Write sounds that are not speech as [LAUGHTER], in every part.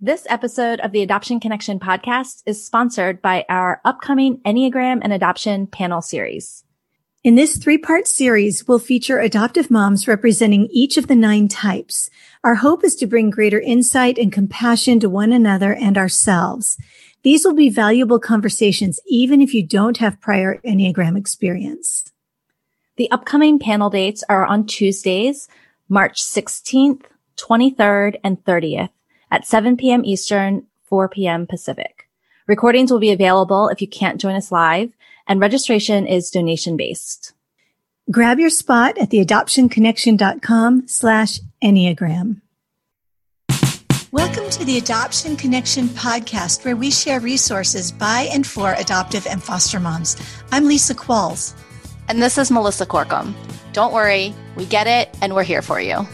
This episode of the Adoption Connection podcast is sponsored by our upcoming Enneagram and Adoption panel series. In this three part series, we'll feature adoptive moms representing each of the nine types. Our hope is to bring greater insight and compassion to one another and ourselves. These will be valuable conversations, even if you don't have prior Enneagram experience. The upcoming panel dates are on Tuesdays, March 16th, 23rd, and 30th at 7 p.m. Eastern, 4 p.m. Pacific. Recordings will be available if you can't join us live and registration is donation based. Grab your spot at theadoptionconnection.com slash Enneagram. Welcome to the Adoption Connection podcast, where we share resources by and for adoptive and foster moms. I'm Lisa Qualls. And this is Melissa Corkum. Don't worry, we get it, and we're here for you.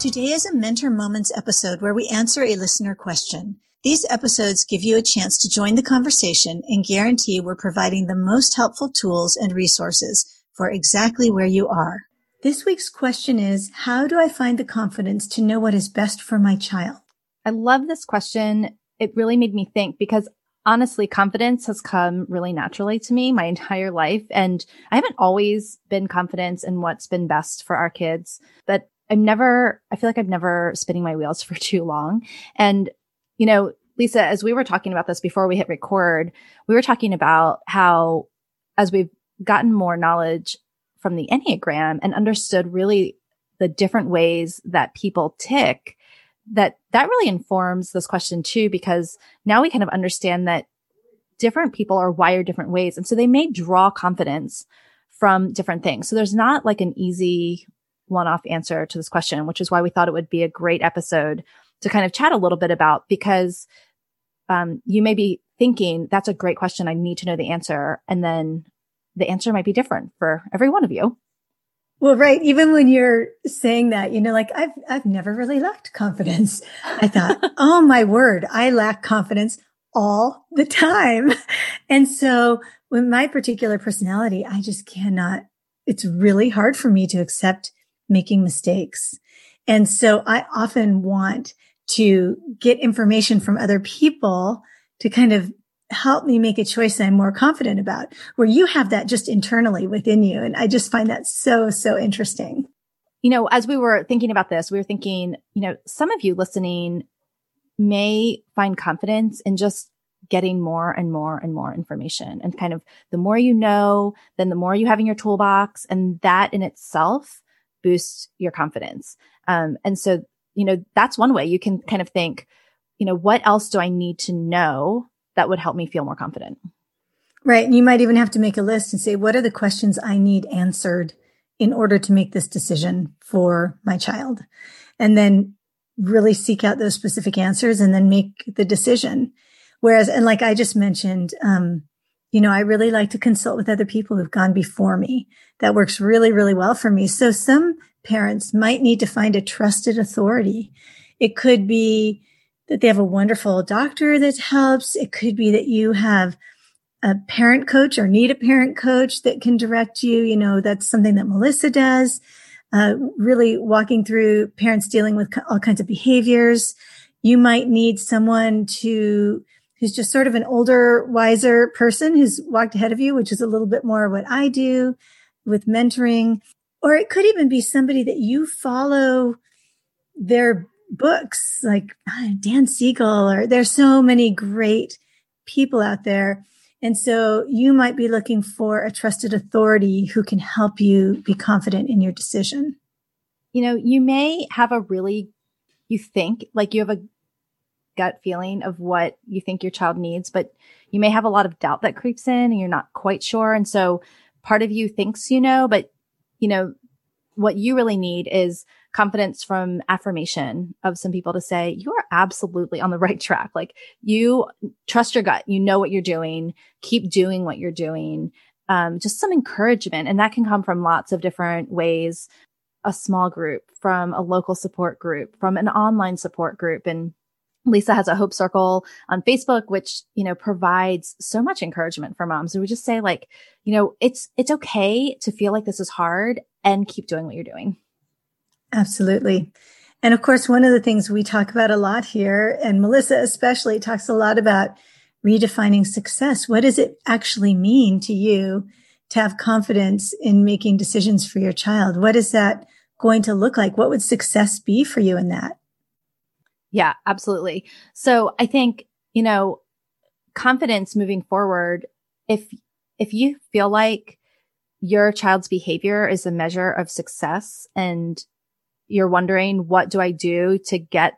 Today is a Mentor Moments episode where we answer a listener question. These episodes give you a chance to join the conversation and guarantee we're providing the most helpful tools and resources for exactly where you are. This week's question is, how do I find the confidence to know what is best for my child? I love this question. It really made me think because honestly, confidence has come really naturally to me my entire life. And I haven't always been confident in what's been best for our kids, but I'm never, I feel like I'm never spinning my wheels [LAUGHS] for too long. And, you know, Lisa, as we were talking about this before we hit record, we were talking about how as we've gotten more knowledge from the Enneagram and understood really the different ways that people tick, that that really informs this question too, because now we kind of understand that different people are wired different ways. And so they may draw confidence from different things. So there's not like an easy one off answer to this question, which is why we thought it would be a great episode to kind of chat a little bit about because um, you may be thinking, that's a great question. I need to know the answer. And then the answer might be different for every one of you. Well, right. Even when you're saying that, you know, like I've, I've never really lacked confidence. I thought, [LAUGHS] oh my word, I lack confidence all the time. And so with my particular personality, I just cannot, it's really hard for me to accept making mistakes. And so I often want to get information from other people to kind of help me make a choice I'm more confident about, where you have that just internally within you. And I just find that so, so interesting. You know, as we were thinking about this, we were thinking, you know, some of you listening may find confidence in just getting more and more and more information and kind of the more you know, then the more you have in your toolbox. And that in itself boost your confidence. Um, and so, you know, that's one way you can kind of think, you know, what else do I need to know that would help me feel more confident? Right. And you might even have to make a list and say, what are the questions I need answered in order to make this decision for my child? And then really seek out those specific answers and then make the decision. Whereas, and like I just mentioned, um, you know, I really like to consult with other people who've gone before me. That works really, really well for me. So some parents might need to find a trusted authority. It could be that they have a wonderful doctor that helps. It could be that you have a parent coach or need a parent coach that can direct you. You know, that's something that Melissa does. Uh, really walking through parents dealing with all kinds of behaviors. You might need someone to who's just sort of an older, wiser person who's walked ahead of you, which is a little bit more what I do with mentoring. Or it could even be somebody that you follow their books, like Dan Siegel, or there's so many great people out there. And so you might be looking for a trusted authority who can help you be confident in your decision. You know, you may have a really, you think like you have a gut feeling of what you think your child needs, but you may have a lot of doubt that creeps in and you're not quite sure. And so part of you thinks you know, but you know, what you really need is confidence from affirmation of some people to say, you are absolutely on the right [LAUGHS] track. Like you trust your gut. You know what you're doing. Keep doing what you're doing. Um, just some encouragement. And that can come from lots of different ways. A small group, from a local support group, from an online support group. And Lisa has a hope circle on Facebook, which, you know, provides so much encouragement for moms. And we just say like, you know, it's, it's okay to feel like this is hard and keep doing what you're doing. Absolutely. And of course, one of the things we talk about a lot here, and Melissa especially talks a lot about redefining success. What does it actually mean to you to have confidence in making decisions for your child? What is that going to look like? What would success be for you in that? Yeah, absolutely. So I think, you know, confidence moving forward, if, if you feel like your child's behavior is a measure of success and you're wondering, what do I do to get,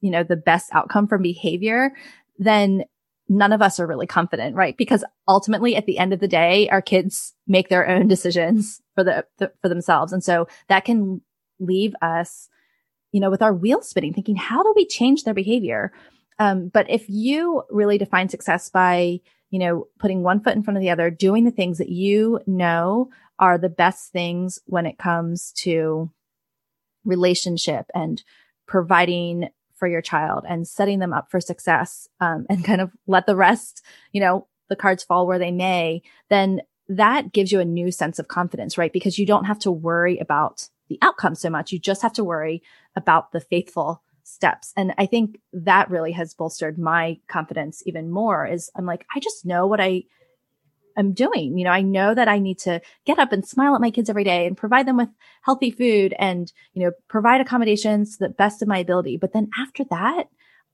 you know, the best outcome from behavior? Then none of us are really confident, right? Because ultimately at the end of the day, our kids make their own decisions for the, the for themselves. And so that can leave us, you know, with our wheel spinning, thinking, how do we change their behavior? Um, but if you really define success by, you know, putting one foot in front of the other, doing the things that you know are the best things when it comes to relationship and providing for your child and setting them up for success, um, and kind of let the rest, you know, the cards fall where they may, then that gives you a new sense of confidence, right? Because you don't have to worry about the outcome so much. You just have to worry about the faithful steps. And I think that really has bolstered my confidence even more is I'm like, I just know what I am doing. You know, I know that I need to get up and smile at my kids every day and provide them with healthy food and, you know, provide accommodations to the best of my ability. But then after that,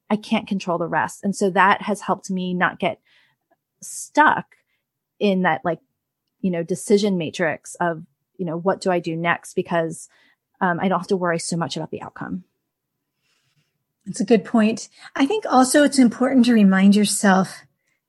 I can't control the rest. And so that has helped me not get stuck in that like, you know, decision matrix of, you know, what do I do next? Because um, I don't have to worry so much about the outcome. That's a good point. I think also it's important to remind yourself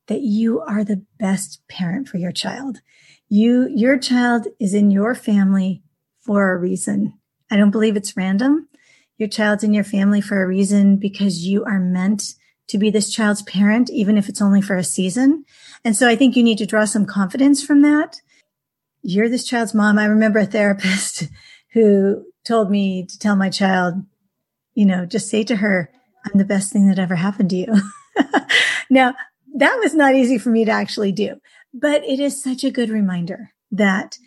that you are the best parent for your child. You, your child is in your family for a reason. I don't believe it's random. Your child's in your family for a reason because you are meant to be this child's parent, even if it's only for a season. And so I think you need to draw some confidence from that. You're this child's mom. I remember a therapist [LAUGHS] who told me to tell my child, you know, just say to her, I'm the best thing that ever happened to you. [LAUGHS] now, that was not easy for me to actually do, but it is such a good reminder that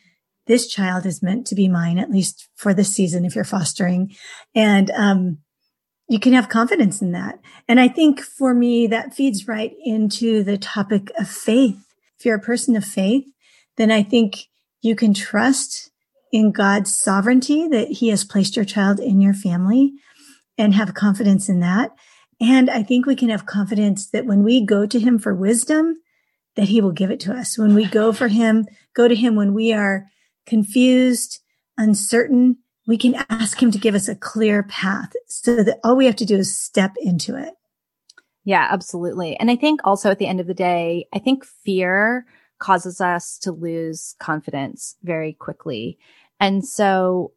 this child is meant to be mine, at least for this season, if you're fostering. And, um, you can have confidence in that. And I think for me, that feeds right into the topic of faith. If you're a person of faith, then I think you can trust in God's sovereignty that he has placed your child in your family and have confidence in that. And I think we can have confidence that when we go to him for wisdom, that he will give it to us. When we go for him, go to him when we are confused, uncertain, we can ask him to give us a clear path so that all we have to do is step into it. Yeah, absolutely. And I think also at the end of the day, I think fear causes us to lose confidence very quickly. And so,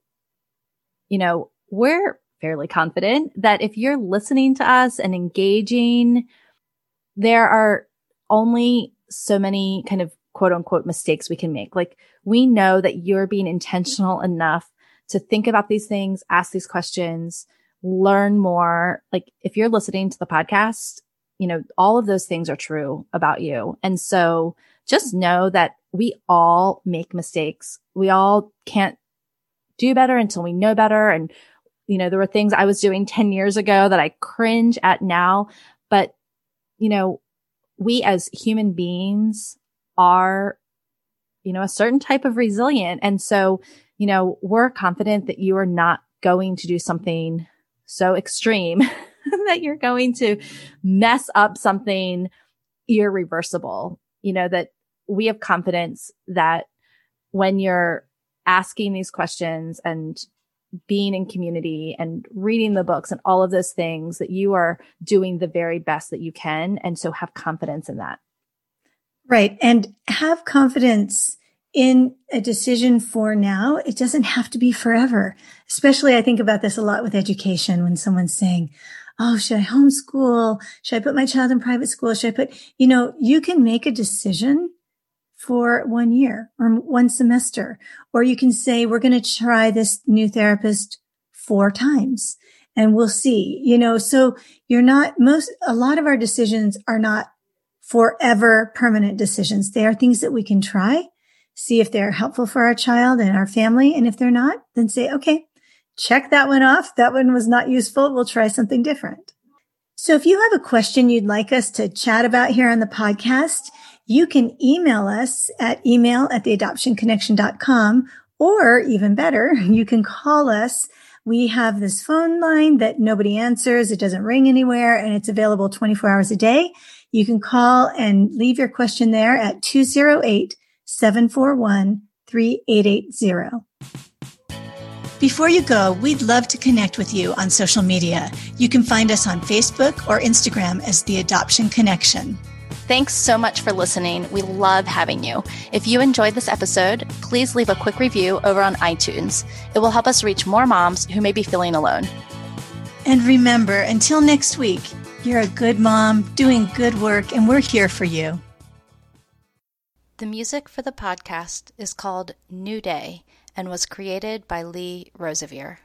you know, we're fairly confident that if you're listening to us and engaging, there are only so many kind of quote unquote mistakes we can make. Like we know that you're being intentional enough to think about these things, ask these questions, learn more. Like if you're listening to the podcast, you know, all of those things are true about you. And so just know that we all make mistakes. We all can't do better until we know better. And you know, there were things I was doing 10 years ago that I cringe at now, but you know, we as human beings are, you know, a certain type of resilient. And so, you know, we're confident that you are not going to do something so extreme [LAUGHS] [LAUGHS] that you're going to mess up something irreversible. You know, that we have confidence that when you're asking these questions and being in community and reading the books and all of those things that you are doing the very best that you can. And so have confidence in that. Right. And have confidence in a decision for now. It doesn't have to be forever. Especially I think about this a lot with education when someone's saying, Oh, should I homeschool? Should I put my child in private school? Should I put, you know, you can make a decision for one year or one semester. Or you can say, we're going to try this new therapist four times and we'll see, you know, so you're not most, a lot of our decisions are not forever permanent decisions. They are things that we can try, see if they're helpful for our child and our family. And if they're not, then say, okay, check that one off. That one was not useful. We'll try something different. So if you have a question you'd like us to chat about here on the podcast, you can email us at email at theadoptionconnection.com or even better, [LAUGHS] you can call us. We have this phone line that nobody answers. It doesn't ring anywhere and it's available 24 hours a day. You can call and leave your question there at 208 741 3880. Before you go, we'd love to connect with you on social media. You can find us on Facebook or Instagram as The Adoption Connection. Thanks so much for listening. We love having you. If you enjoyed this episode, please leave a quick review over on iTunes. It will help us reach more moms who may be feeling alone. And remember, until next week, you're a good mom doing good work, and we're here for you. The music for the podcast is called New Day and was created by Lee Rosevere.